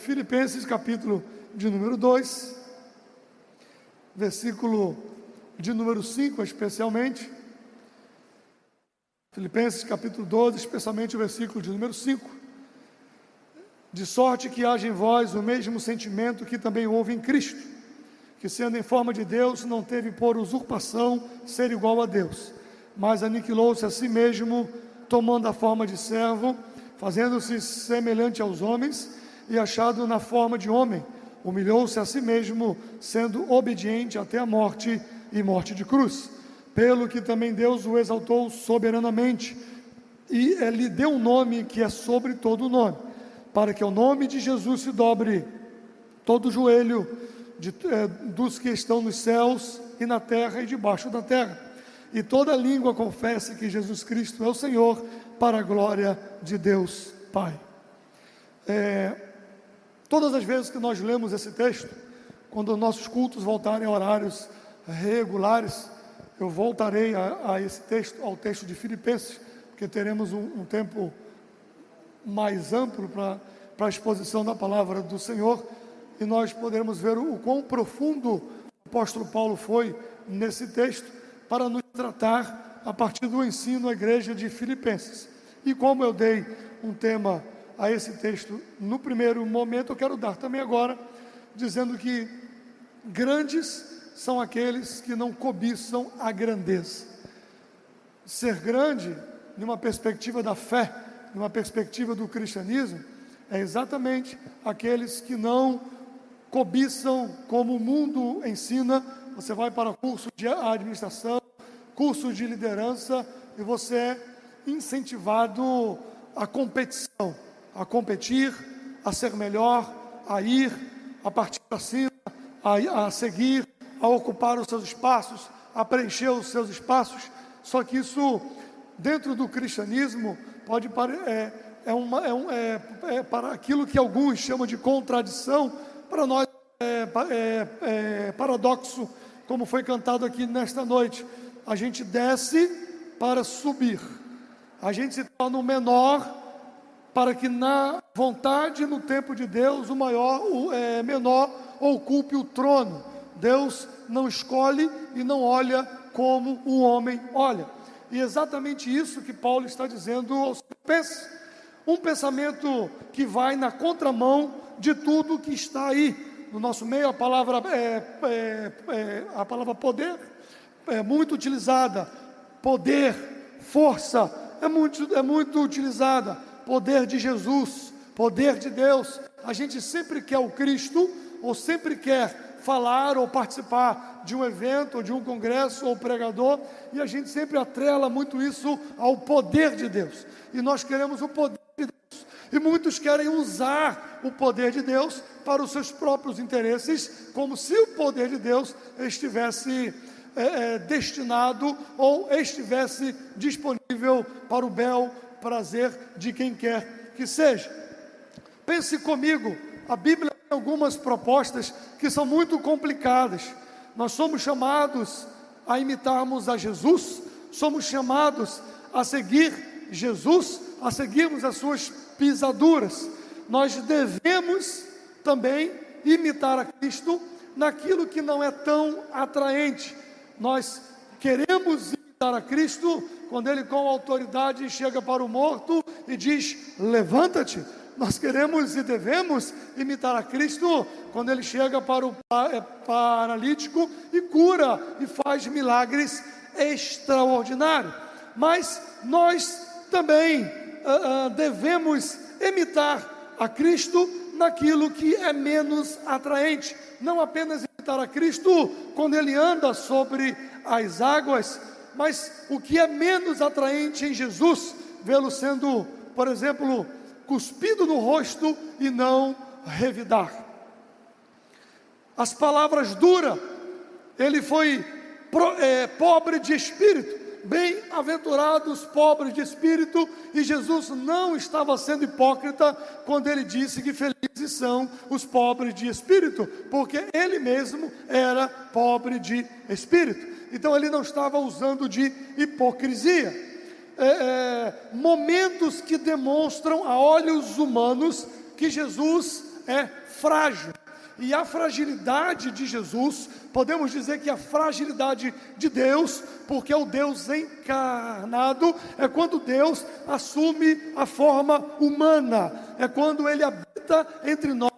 Filipenses capítulo de número 2, versículo de número 5, especialmente. Filipenses capítulo 12, especialmente o versículo de número 5. De sorte que haja em vós o mesmo sentimento que também houve em Cristo, que sendo em forma de Deus, não teve por usurpação ser igual a Deus, mas aniquilou-se a si mesmo, tomando a forma de servo, fazendo-se semelhante aos homens e achado na forma de homem, humilhou-se a si mesmo, sendo obediente até a morte e morte de cruz. Pelo que também Deus o exaltou soberanamente e lhe deu um nome que é sobre todo o nome, para que o nome de Jesus se dobre todo o joelho de, eh, dos que estão nos céus e na terra e debaixo da terra, e toda língua confesse que Jesus Cristo é o Senhor, para a glória de Deus Pai. É, Todas as vezes que nós lemos esse texto, quando nossos cultos voltarem a horários regulares, eu voltarei a, a esse texto, ao texto de Filipenses, porque teremos um, um tempo mais amplo para a exposição da palavra do Senhor e nós poderemos ver o, o quão profundo o apóstolo Paulo foi nesse texto para nos tratar a partir do ensino à igreja de Filipenses. E como eu dei um tema a esse texto no primeiro momento, eu quero dar também agora, dizendo que grandes são aqueles que não cobiçam a grandeza. Ser grande, numa perspectiva da fé, numa perspectiva do cristianismo, é exatamente aqueles que não cobiçam como o mundo ensina. Você vai para curso de administração, curso de liderança e você é incentivado à competição a competir, a ser melhor, a ir, a partir para cima, a, a seguir, a ocupar os seus espaços, a preencher os seus espaços. Só que isso, dentro do cristianismo, pode é, é, uma, é, um, é, é para aquilo que alguns chamam de contradição, para nós é, é, é paradoxo, como foi cantado aqui nesta noite. A gente desce para subir, a gente se torna o menor para que na vontade e no tempo de Deus o maior, o é, menor ocupe o trono. Deus não escolhe e não olha como o homem olha. E é exatamente isso que Paulo está dizendo aos Filipenses. Um pensamento que vai na contramão de tudo que está aí. No nosso meio, a palavra, é, é, é, a palavra poder é muito utilizada. Poder, força, é muito, é muito utilizada poder de Jesus, poder de Deus. A gente sempre quer o Cristo, ou sempre quer falar ou participar de um evento, ou de um congresso, ou pregador, e a gente sempre atrela muito isso ao poder de Deus. E nós queremos o poder de Deus. E muitos querem usar o poder de Deus para os seus próprios interesses, como se o poder de Deus estivesse é, é, destinado ou estivesse disponível para o bel prazer de quem quer que seja. Pense comigo, a Bíblia tem algumas propostas que são muito complicadas. Nós somos chamados a imitarmos a Jesus, somos chamados a seguir Jesus, a seguirmos as suas pisaduras. Nós devemos também imitar a Cristo naquilo que não é tão atraente. Nós queremos imitar a Cristo quando ele com autoridade chega para o morto e diz: Levanta-te. Nós queremos e devemos imitar a Cristo quando ele chega para o é, paralítico e cura e faz milagres extraordinários. Mas nós também uh, uh, devemos imitar a Cristo naquilo que é menos atraente, não apenas imitar a Cristo quando ele anda sobre as águas, mas o que é menos atraente em Jesus, vê-lo sendo, por exemplo, cuspido no rosto e não revidar. As palavras duras, ele foi é, pobre de espírito, bem-aventurados pobres de espírito, e Jesus não estava sendo hipócrita quando ele disse que felizes são os pobres de espírito, porque ele mesmo era pobre de espírito então ele não estava usando de hipocrisia. É, é, momentos que demonstram a olhos humanos que Jesus é frágil. E a fragilidade de Jesus, podemos dizer que a fragilidade de Deus, porque o Deus encarnado é quando Deus assume a forma humana, é quando ele habita entre nós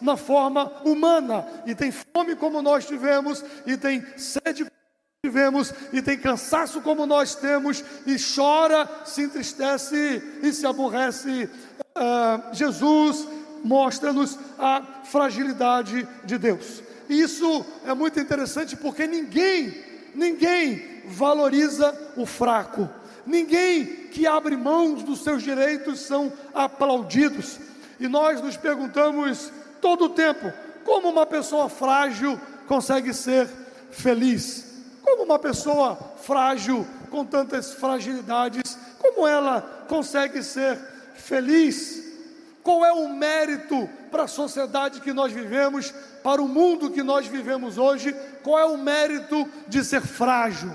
na forma humana e tem fome como nós tivemos e tem sede como tivemos e tem cansaço como nós temos e chora, se entristece e se aborrece. Uh, Jesus mostra-nos a fragilidade de Deus. E isso é muito interessante porque ninguém, ninguém valoriza o fraco. Ninguém que abre mãos dos seus direitos são aplaudidos. E nós nos perguntamos todo o tempo como uma pessoa frágil consegue ser feliz. Como uma pessoa frágil, com tantas fragilidades, como ela consegue ser feliz? Qual é o mérito para a sociedade que nós vivemos, para o mundo que nós vivemos hoje? Qual é o mérito de ser frágil?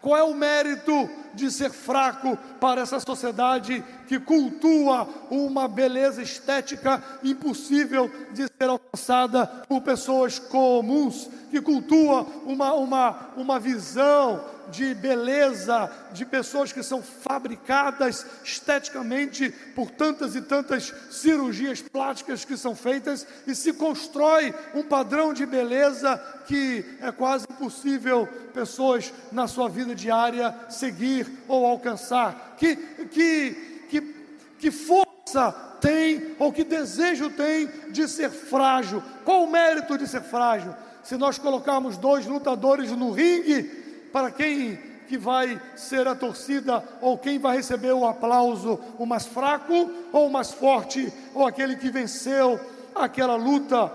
Qual é o mérito de ser fraco para essa sociedade que cultua uma beleza estética impossível de ser alcançada por pessoas comuns, que cultua uma, uma, uma visão de beleza, de pessoas que são fabricadas esteticamente por tantas e tantas cirurgias plásticas que são feitas e se constrói um padrão de beleza que é quase impossível pessoas na sua vida diária seguir ou alcançar. Que, que, que, que força tem ou que desejo tem de ser frágil? Qual o mérito de ser frágil? Se nós colocarmos dois lutadores no ringue, para quem que vai ser a torcida ou quem vai receber o aplauso, o mais fraco ou o mais forte, ou aquele que venceu aquela luta.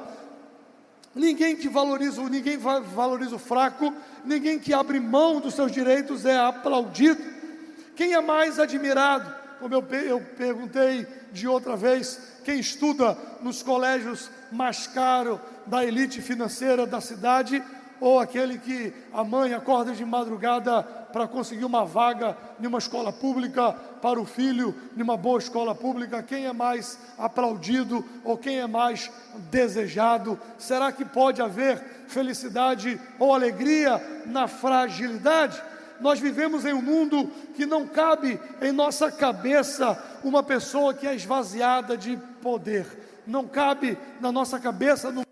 Ninguém que valoriza, ninguém valoriza o fraco, ninguém que abre mão dos seus direitos é aplaudido. Quem é mais admirado? Como eu, eu perguntei de outra vez, quem estuda nos colégios mais caros da elite financeira da cidade, ou aquele que a mãe acorda de madrugada para conseguir uma vaga em uma escola pública para o filho, em uma boa escola pública, quem é mais aplaudido ou quem é mais desejado? Será que pode haver felicidade ou alegria na fragilidade? Nós vivemos em um mundo que não cabe em nossa cabeça uma pessoa que é esvaziada de poder. Não cabe na nossa cabeça, no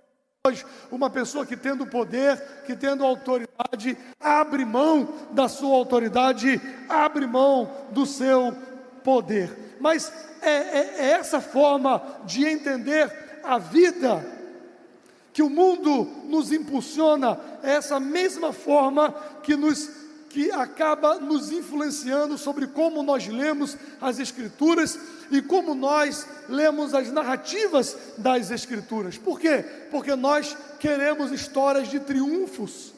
Uma pessoa que tendo poder, que tendo autoridade, abre mão da sua autoridade, abre mão do seu poder. Mas é, é, é essa forma de entender a vida que o mundo nos impulsiona, é essa mesma forma que nos que acaba nos influenciando sobre como nós lemos as Escrituras e como nós lemos as narrativas das Escrituras. Por quê? Porque nós queremos histórias de triunfos,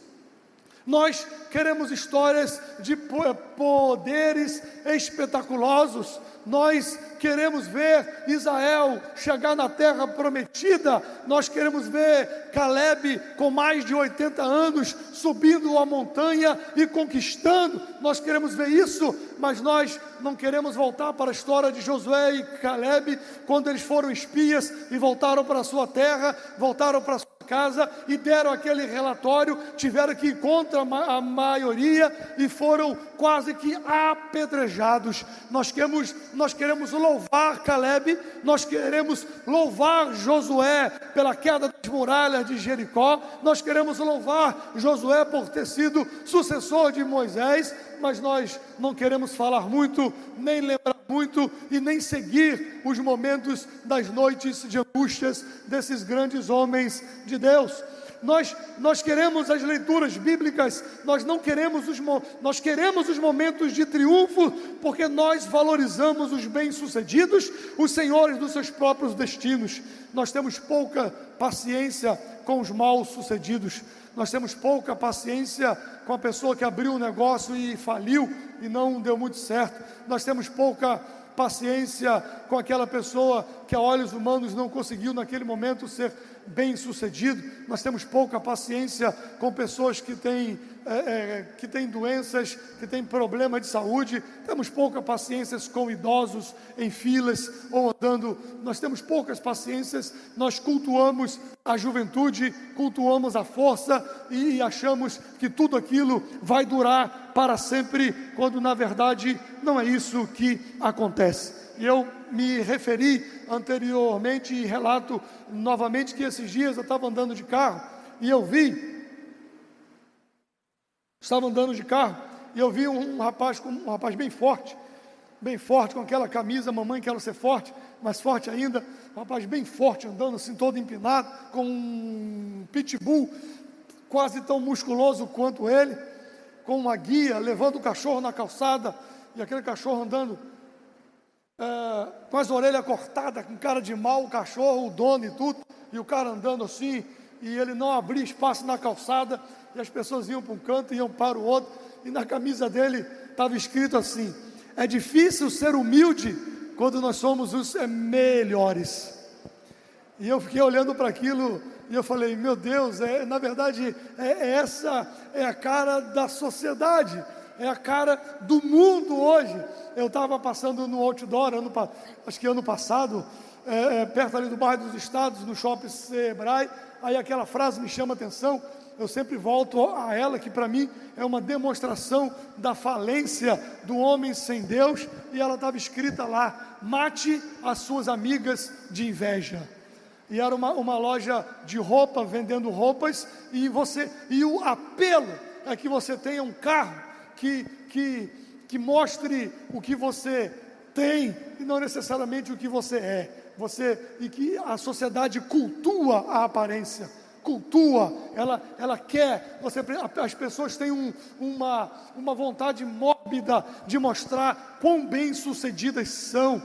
nós queremos histórias de poderes espetaculosos, nós queremos ver Israel chegar na terra prometida, nós queremos ver Caleb com mais de 80 anos subindo a montanha e conquistando, nós queremos ver isso, mas nós não queremos voltar para a história de Josué e Caleb, quando eles foram espias e voltaram para a sua terra, voltaram para a sua casa e deram aquele relatório, tiveram que ir contra a maioria e foram quase que apedrejados. Nós queremos, nós queremos louvar Caleb, nós queremos louvar Josué pela queda das muralhas de Jericó, nós queremos louvar Josué por ter sido sucessor de Moisés, mas nós não queremos falar muito, nem lembrar muito e nem seguir os momentos das noites de angústias desses grandes homens de Deus. Nós, nós queremos as leituras bíblicas, nós não queremos os, nós queremos os momentos de triunfo, porque nós valorizamos os bem-sucedidos, os senhores dos seus próprios destinos. Nós temos pouca paciência com os mal-sucedidos. Nós temos pouca paciência com a pessoa que abriu um negócio e faliu e não deu muito certo. Nós temos pouca paciência com aquela pessoa que a olhos humanos não conseguiu naquele momento ser bem sucedido. Nós temos pouca paciência com pessoas que têm, é, é, que têm doenças, que têm problema de saúde. Temos pouca paciência com idosos em filas ou andando. Nós temos poucas paciências. Nós cultuamos a juventude, cultuamos a força e achamos que tudo aquilo vai durar para sempre, quando na verdade não é isso que acontece. E eu me referi anteriormente e relato novamente que esses dias eu estava andando de carro e eu vi, estava andando de carro e eu vi um, rapaz, um rapaz bem forte, bem forte, com aquela camisa, mamãe quero ser forte, mais forte ainda, um rapaz bem forte, andando assim todo empinado, com um pitbull quase tão musculoso quanto ele, com uma guia, levando o cachorro na calçada, e aquele cachorro andando é, com as orelhas cortadas, com cara de mal, o cachorro, o dono e tudo, e o cara andando assim, e ele não abria espaço na calçada, e as pessoas iam para um canto, iam para o outro, e na camisa dele estava escrito assim: é difícil ser humilde quando nós somos os melhores. E eu fiquei olhando para aquilo e eu falei, meu Deus, é, na verdade, é, é essa é a cara da sociedade é a cara do mundo hoje. Eu estava passando no outdoor, ano, acho que ano passado, é, é, perto ali do bairro dos Estados, no shopping Sebrae, aí aquela frase me chama a atenção, eu sempre volto a ela, que para mim é uma demonstração da falência do homem sem Deus, e ela estava escrita lá: mate as suas amigas de inveja. E era uma, uma loja de roupa, vendendo roupas, e você, e o apelo é que você tenha um carro que, que, que mostre o que você tem e não necessariamente o que você é. Você e que a sociedade cultua a aparência, cultua, ela, ela quer, você, as pessoas têm um, uma, uma vontade mórbida de mostrar quão bem sucedidas são.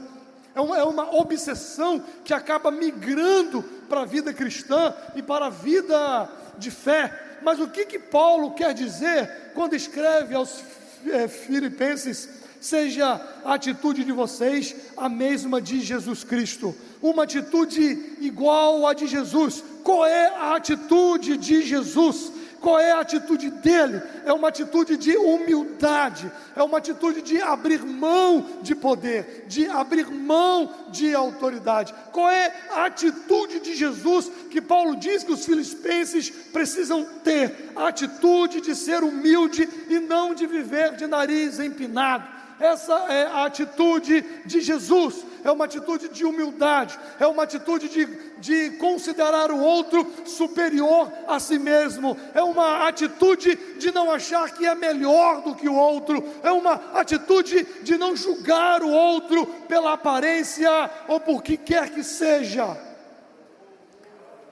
É uma, é uma obsessão que acaba migrando para a vida cristã e para a vida de fé mas o que, que Paulo quer dizer quando escreve aos é, Filipenses? Seja a atitude de vocês a mesma de Jesus Cristo, uma atitude igual à de Jesus. Qual é a atitude de Jesus? Qual é a atitude dele? É uma atitude de humildade, é uma atitude de abrir mão de poder, de abrir mão de autoridade. Qual é a atitude de Jesus que Paulo diz que os filipenses precisam ter? A atitude de ser humilde e não de viver de nariz empinado essa é a atitude de Jesus, é uma atitude de humildade, é uma atitude de, de considerar o outro superior a si mesmo, é uma atitude de não achar que é melhor do que o outro, é uma atitude de não julgar o outro pela aparência ou por que quer que seja.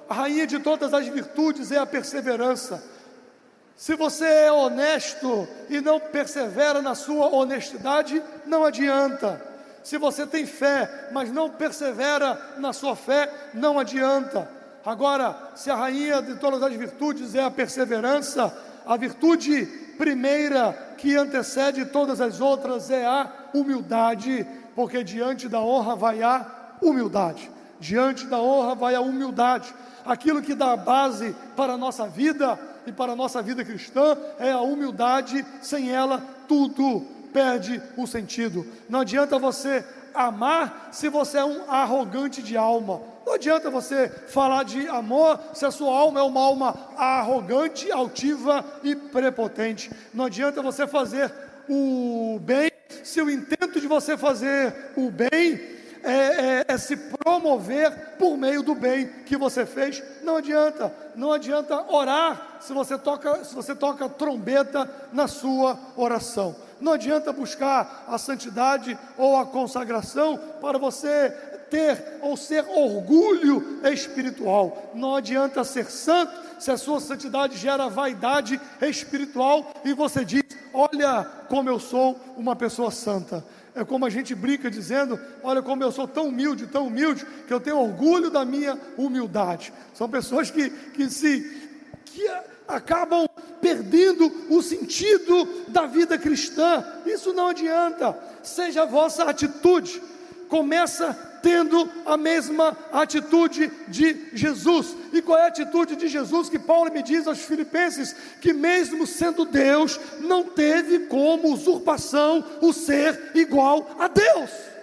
A rainha de todas as virtudes é a perseverança. Se você é honesto e não persevera na sua honestidade, não adianta. Se você tem fé, mas não persevera na sua fé, não adianta. Agora, se a rainha de todas as virtudes é a perseverança, a virtude primeira que antecede todas as outras é a humildade, porque diante da honra vai a humildade. Diante da honra vai a humildade. Aquilo que dá base para a nossa vida e para a nossa vida cristã é a humildade, sem ela tudo perde o sentido. Não adianta você amar se você é um arrogante de alma. Não adianta você falar de amor se a sua alma é uma alma arrogante, altiva e prepotente. Não adianta você fazer o bem se o intento de você fazer o bem é, é, é, se promover por meio do bem que você fez. Não adianta, não adianta orar se você toca, se você toca trombeta na sua oração. Não adianta buscar a santidade ou a consagração para você ter ou ser orgulho espiritual. Não adianta ser santo se a sua santidade gera vaidade espiritual e você diz: Olha como eu sou uma pessoa santa. É como a gente brinca dizendo: Olha como eu sou tão humilde, tão humilde, que eu tenho orgulho da minha humildade. São pessoas que, que se que acabam perdendo o sentido da vida cristã. Isso não adianta. Seja a vossa atitude. Começa tendo a mesma atitude de Jesus. E qual é a atitude de Jesus que Paulo me diz aos Filipenses? Que mesmo sendo Deus, não teve como usurpação o ser igual a Deus.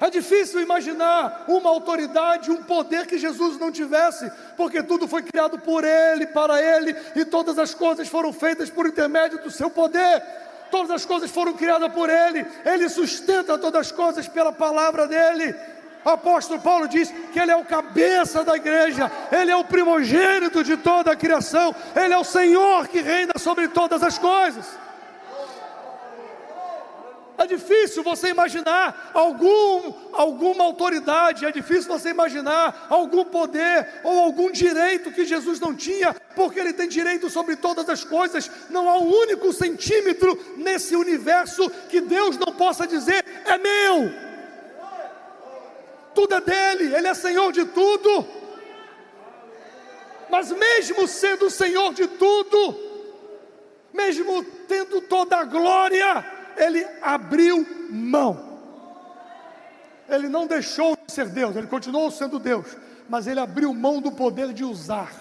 É difícil imaginar uma autoridade, um poder que Jesus não tivesse, porque tudo foi criado por Ele, para Ele, e todas as coisas foram feitas por intermédio do seu poder. Todas as coisas foram criadas por Ele, Ele sustenta todas as coisas pela palavra dEle. O apóstolo Paulo diz que Ele é o cabeça da igreja, Ele é o primogênito de toda a criação, Ele é o Senhor que reina sobre todas as coisas. É difícil você imaginar algum, alguma autoridade, é difícil você imaginar algum poder ou algum direito que Jesus não tinha, porque Ele tem direito sobre todas as coisas. Não há um único centímetro nesse universo que Deus não possa dizer: é meu. Tudo é dele, Ele é Senhor de tudo. Mas mesmo sendo Senhor de tudo, mesmo tendo toda a glória, ele abriu mão. Ele não deixou de ser Deus, ele continuou sendo Deus, mas ele abriu mão do poder de usar.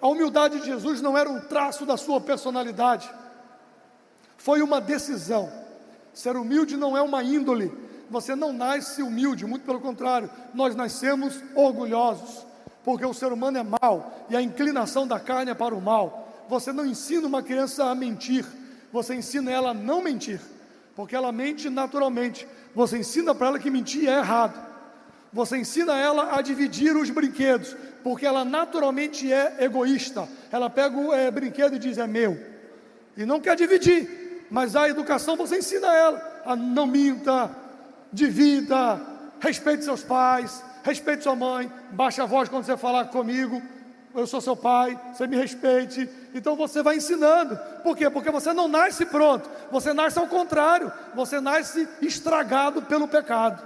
A humildade de Jesus não era um traço da sua personalidade, foi uma decisão. Ser humilde não é uma índole, você não nasce humilde, muito pelo contrário, nós nascemos orgulhosos, porque o ser humano é mau e a inclinação da carne é para o mal você não ensina uma criança a mentir, você ensina ela a não mentir, porque ela mente naturalmente. Você ensina para ela que mentir é errado. Você ensina ela a dividir os brinquedos, porque ela naturalmente é egoísta. Ela pega o é, brinquedo e diz é meu, e não quer dividir. Mas a educação você ensina ela a não minta, divida, respeite seus pais, respeite sua mãe, baixe a voz quando você falar comigo eu sou seu pai, você me respeite. Então você vai ensinando. Por quê? Porque você não nasce pronto, você nasce ao contrário, você nasce estragado pelo pecado.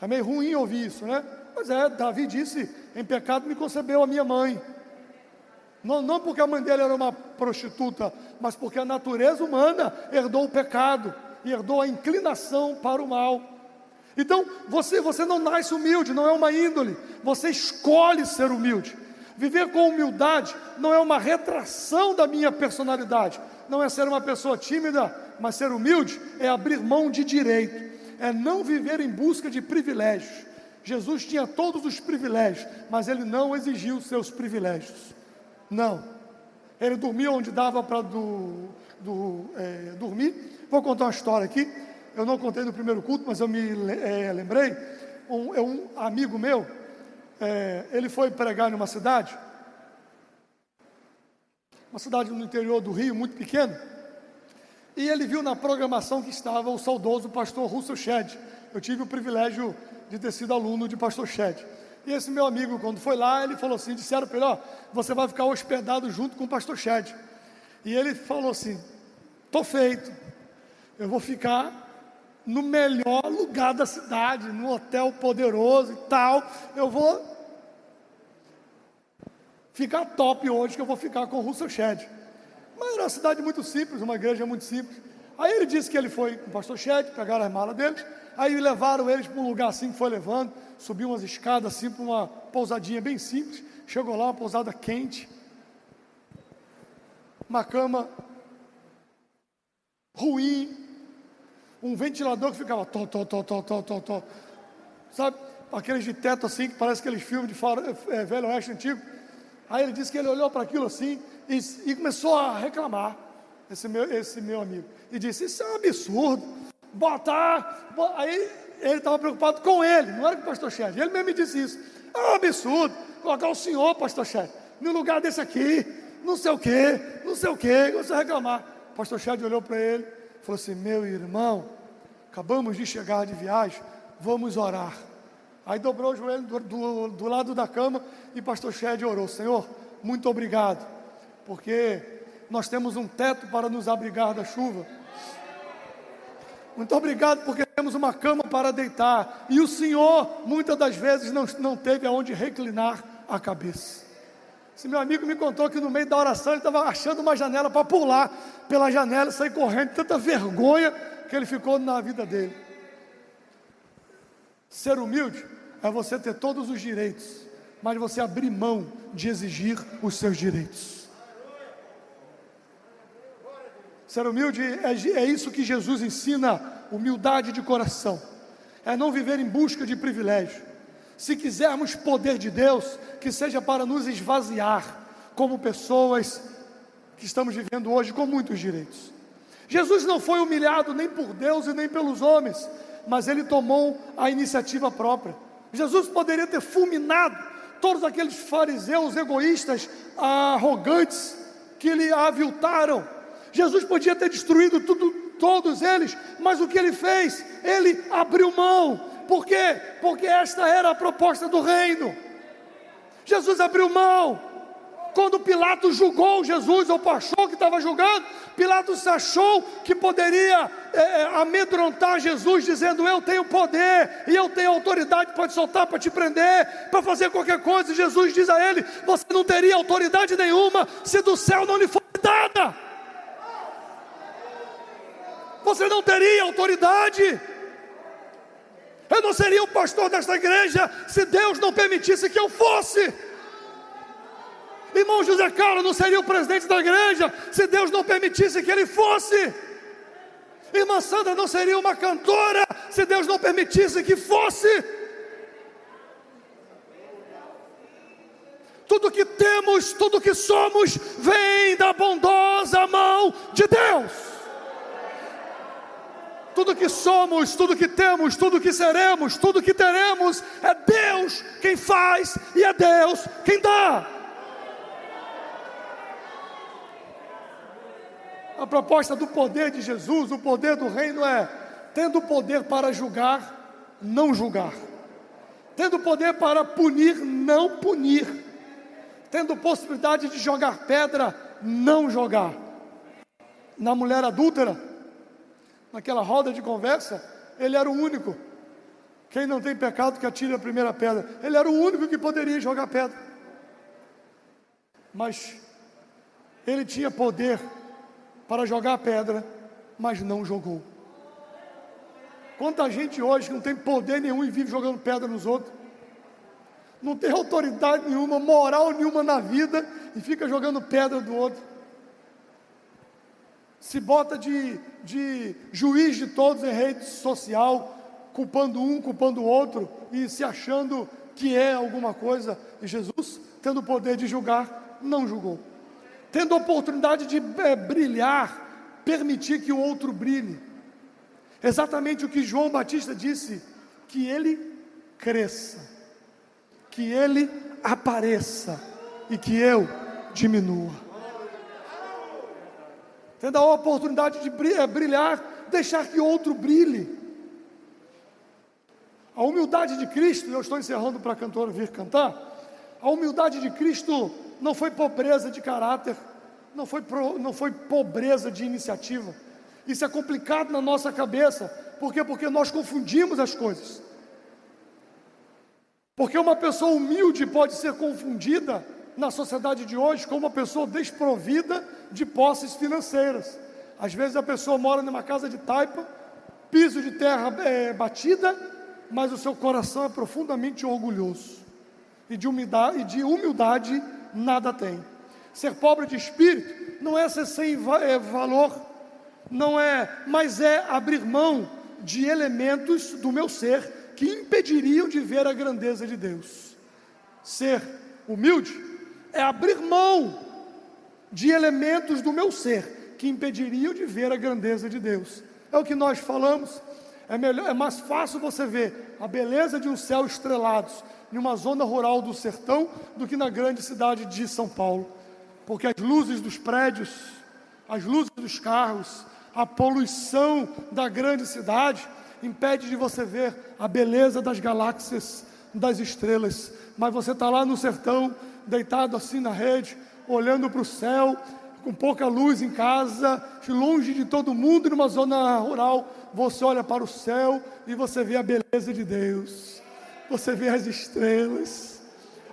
É meio ruim ouvir isso, né? Mas é, Davi disse: em pecado me concebeu a minha mãe. Não, não porque a mãe dele era uma prostituta, mas porque a natureza humana herdou o pecado, herdou a inclinação para o mal. Então, você, você não nasce humilde, não é uma índole, você escolhe ser humilde. Viver com humildade não é uma retração da minha personalidade, não é ser uma pessoa tímida, mas ser humilde é abrir mão de direito, é não viver em busca de privilégios. Jesus tinha todos os privilégios, mas ele não exigiu seus privilégios. Não. Ele dormia onde dava para do, do, é, dormir. Vou contar uma história aqui eu não contei no primeiro culto, mas eu me é, lembrei, um, é um amigo meu, é, ele foi pregar numa cidade, uma cidade no interior do Rio, muito pequena, e ele viu na programação que estava o saudoso pastor Russell Shedd. Eu tive o privilégio de ter sido aluno de pastor Shedd. E esse meu amigo, quando foi lá, ele falou assim: disseram para ele, ó, você vai ficar hospedado junto com o pastor Shedd. E ele falou assim: estou feito, eu vou ficar no melhor lugar da cidade, num hotel poderoso e tal. Eu vou ficar top hoje, que eu vou ficar com o Russell Shedd. Mas era uma cidade muito simples, uma igreja muito simples. Aí ele disse que ele foi com o pastor Shedd, pegaram as malas deles, aí levaram eles para um lugar assim que foi levando, subiu umas escadas assim para uma pousadinha bem simples. Chegou lá, uma pousada quente, uma cama ruim, um ventilador que ficava to, to, to, to, to, to, to. Sabe? Aqueles de teto assim, que parece aqueles filmes de fora, é, velho oeste antigo. Aí ele disse que ele olhou para aquilo assim e, e, começou a reclamar, esse meu, esse meu amigo. E disse: Isso é um absurdo. Botar. Aí ele estava preocupado com ele, não era com o pastor Ched. Ele mesmo me disse isso. É um absurdo colocar o senhor, pastor Ched, no lugar desse aqui, não sei o quê, não sei o quê, você reclamar. O pastor Ched olhou para ele falou assim: Meu irmão, acabamos de chegar de viagem, vamos orar. Aí dobrou o joelho do, do, do lado da cama e pastor Shed orou: Senhor, muito obrigado, porque nós temos um teto para nos abrigar da chuva. Muito obrigado porque temos uma cama para deitar. E o Senhor, muitas das vezes, não, não teve aonde reclinar a cabeça. Esse meu amigo me contou que no meio da oração ele estava achando uma janela para pular pela janela e sair correndo, tanta vergonha que ele ficou na vida dele. Ser humilde é você ter todos os direitos, mas você abrir mão de exigir os seus direitos. Ser humilde é, é isso que Jesus ensina: humildade de coração, é não viver em busca de privilégio. Se quisermos poder de Deus, que seja para nos esvaziar como pessoas que estamos vivendo hoje com muitos direitos. Jesus não foi humilhado nem por Deus e nem pelos homens, mas ele tomou a iniciativa própria. Jesus poderia ter fulminado todos aqueles fariseus egoístas, arrogantes, que lhe aviltaram. Jesus podia ter destruído tudo, todos eles, mas o que ele fez? Ele abriu mão. Por quê? Porque esta era a proposta do reino. Jesus abriu mão. Quando Pilatos julgou Jesus, ou achou que estava julgando, Pilatos achou que poderia é, é, amedrontar Jesus, dizendo: Eu tenho poder e eu tenho autoridade para te soltar, para te prender, para fazer qualquer coisa. E Jesus diz a ele: Você não teria autoridade nenhuma se do céu não lhe fosse dada. Você não teria autoridade. Eu não seria o pastor desta igreja se Deus não permitisse que eu fosse. Irmão José Carlos não seria o presidente da igreja se Deus não permitisse que ele fosse. Irmã Sandra não seria uma cantora se Deus não permitisse que fosse. Tudo que temos, tudo que somos, vem da bondosa mão de Deus. Tudo que somos, tudo que temos, tudo que seremos, tudo que teremos, é Deus quem faz e é Deus quem dá. A proposta do poder de Jesus, o poder do reino é: tendo poder para julgar, não julgar, tendo poder para punir, não punir, tendo possibilidade de jogar pedra, não jogar. Na mulher adúltera, naquela roda de conversa, ele era o único. Quem não tem pecado que atire a primeira pedra. Ele era o único que poderia jogar pedra. Mas ele tinha poder para jogar pedra, mas não jogou. Quanta gente hoje não tem poder nenhum e vive jogando pedra nos outros, não tem autoridade nenhuma, moral nenhuma na vida e fica jogando pedra do outro. Se bota de, de juiz de todos em rede social, culpando um, culpando o outro e se achando que é alguma coisa. E Jesus, tendo o poder de julgar, não julgou tendo a oportunidade de é, brilhar, permitir que o outro brilhe. Exatamente o que João Batista disse: que ele cresça, que ele apareça e que eu diminua. Tendo a oportunidade de é, brilhar, deixar que outro brilhe. A humildade de Cristo, eu estou encerrando para a cantora vir cantar. A humildade de Cristo não foi pobreza de caráter, não foi, pro, não foi pobreza de iniciativa. Isso é complicado na nossa cabeça. Por quê? Porque nós confundimos as coisas. Porque uma pessoa humilde pode ser confundida na sociedade de hoje com uma pessoa desprovida de posses financeiras. Às vezes a pessoa mora numa casa de taipa, piso de terra é, batida, mas o seu coração é profundamente orgulhoso. E de humildade, e de humildade nada tem. Ser pobre de espírito não é ser sem é, valor, não é, mas é abrir mão de elementos do meu ser que impediriam de ver a grandeza de Deus. Ser humilde é abrir mão de elementos do meu ser que impediriam de ver a grandeza de Deus. É o que nós falamos. É, melhor, é mais fácil você ver a beleza de um céu estrelado em uma zona rural do sertão do que na grande cidade de São Paulo. Porque as luzes dos prédios, as luzes dos carros, a poluição da grande cidade impede de você ver a beleza das galáxias, das estrelas. Mas você está lá no sertão, deitado assim na rede, olhando para o céu, com pouca luz em casa, longe de todo mundo, numa zona rural, você olha para o céu e você vê a beleza de Deus você vê as estrelas.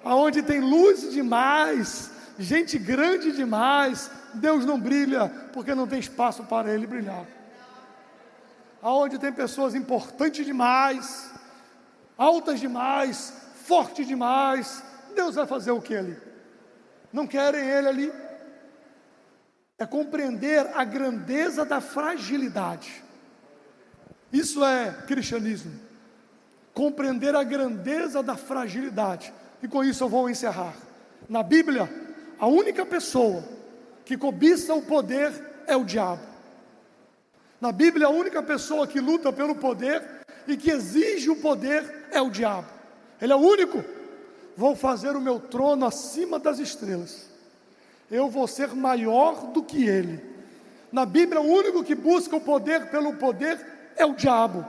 aonde tem luz demais, gente grande demais, Deus não brilha porque não tem espaço para ele brilhar. Aonde tem pessoas importantes demais, altas demais, fortes demais, Deus vai fazer o que ali? Não querem ele ali. É compreender a grandeza da fragilidade. Isso é cristianismo. Compreender a grandeza da fragilidade. E com isso eu vou encerrar. Na Bíblia, a única pessoa que cobiça o poder é o diabo. Na Bíblia, a única pessoa que luta pelo poder e que exige o poder é o diabo. Ele é o único. Vou fazer o meu trono acima das estrelas. Eu vou ser maior do que ele. Na Bíblia, o único que busca o poder pelo poder é o diabo.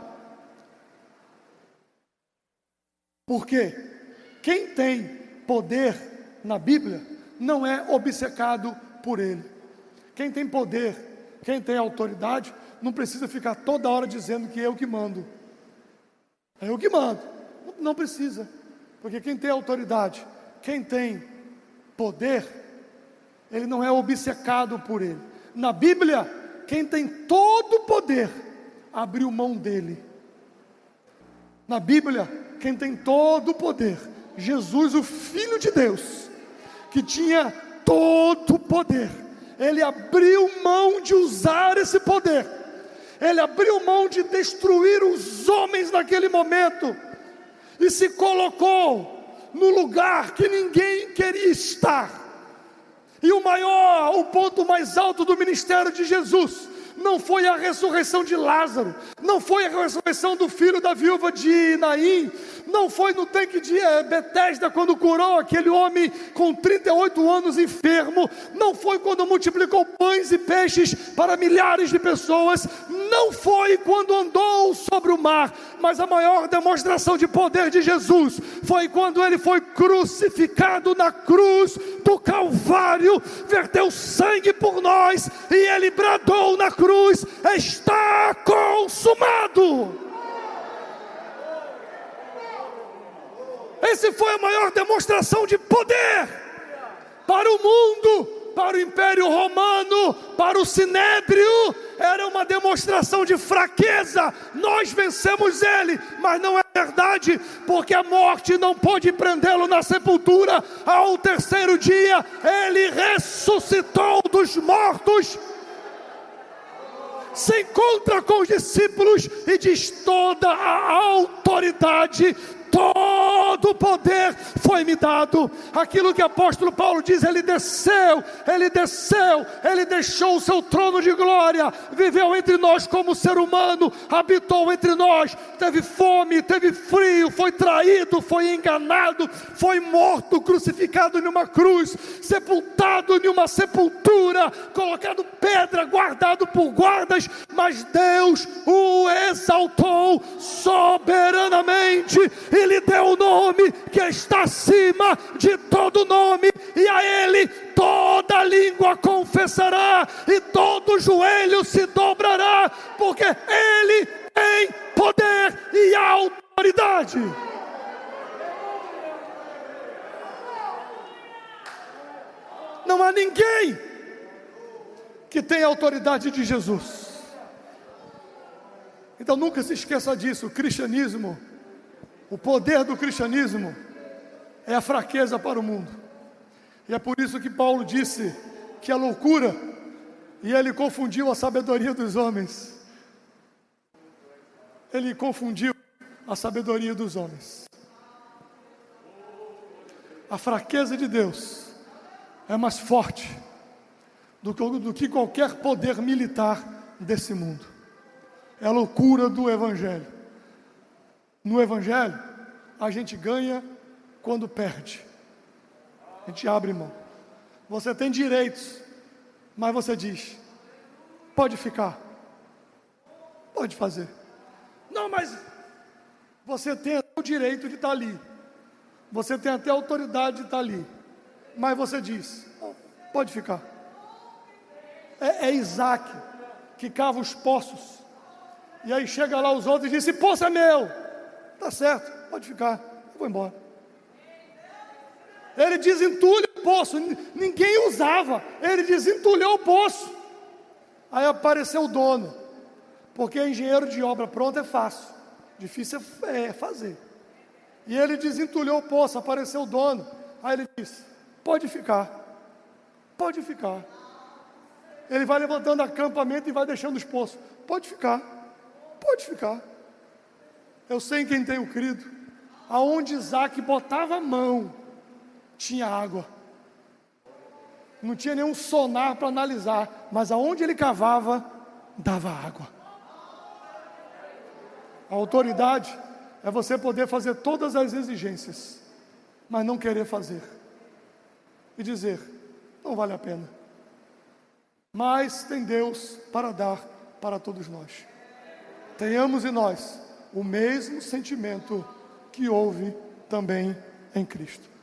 Por quê? Quem tem poder na Bíblia não é obcecado por ele. Quem tem poder, quem tem autoridade, não precisa ficar toda hora dizendo que é eu que mando. É eu que mando. Não precisa. Porque quem tem autoridade, quem tem poder, ele não é obcecado por ele. Na Bíblia, quem tem todo o poder abriu mão dele. Na Bíblia, quem tem todo o poder, Jesus, o Filho de Deus, que tinha todo o poder, ele abriu mão de usar esse poder, ele abriu mão de destruir os homens naquele momento, e se colocou no lugar que ninguém queria estar. E o maior, o ponto mais alto do ministério de Jesus não foi a ressurreição de Lázaro, não foi a ressurreição do filho da viúva de Naim, não foi no tanque de eh, Betesda quando curou aquele homem com 38 anos enfermo, não foi quando multiplicou pães e peixes para milhares de pessoas, não foi quando andou sobre o mar, mas a maior demonstração de poder de Jesus foi quando ele foi crucificado na cruz do Calvário, verteu sangue por nós e ele bradou na cruz: está consumado. Esse foi a maior demonstração de poder para o mundo, para o Império Romano, para o Sinédrio. Era uma demonstração de fraqueza. Nós vencemos ele, mas não é verdade, porque a morte não pôde prendê-lo na sepultura. Ao terceiro dia, ele ressuscitou dos mortos se encontra com os discípulos e diz: toda a autoridade todo o poder foi me dado. Aquilo que o apóstolo Paulo diz, ele desceu, ele desceu, ele deixou o seu trono de glória, viveu entre nós como ser humano, habitou entre nós, teve fome, teve frio, foi traído, foi enganado, foi morto, crucificado em uma cruz, sepultado em uma sepultura, colocado pedra, guardado por guardas, mas Deus o exaltou soberanamente e lhe deu o nome que está acima de todo nome, e a Ele toda língua confessará, e todo joelho se dobrará, porque Ele tem poder e autoridade. Não há ninguém que tenha autoridade de Jesus. Então nunca se esqueça disso: o cristianismo o poder do cristianismo é a fraqueza para o mundo. E é por isso que Paulo disse que a loucura, e ele confundiu a sabedoria dos homens. Ele confundiu a sabedoria dos homens. A fraqueza de Deus é mais forte do que, do que qualquer poder militar desse mundo. É a loucura do Evangelho. No Evangelho, a gente ganha quando perde. A gente abre mão. Você tem direitos, mas você diz: pode ficar, pode fazer. Não, mas você tem o direito de estar ali. Você tem até a autoridade de estar ali. Mas você diz: pode ficar. É, é Isaac que cava os poços. E aí chega lá os outros e diz: Poço é meu. Tá certo, pode ficar, eu vou embora. Ele desentulha o poço, ninguém usava, ele desentulhou o poço. Aí apareceu o dono, porque engenheiro de obra pronta é fácil, difícil é, é fazer. E ele desentulhou o poço, apareceu o dono. Aí ele disse: Pode ficar, pode ficar. Ele vai levantando acampamento e vai deixando os poços. Pode ficar, pode ficar. Eu sei em quem tenho crido. Aonde Isaac botava a mão, tinha água. Não tinha nenhum sonar para analisar, mas aonde ele cavava, dava água. A autoridade é você poder fazer todas as exigências, mas não querer fazer. E dizer, não vale a pena. Mas tem Deus para dar para todos nós. Tenhamos em nós o mesmo sentimento que houve também em Cristo.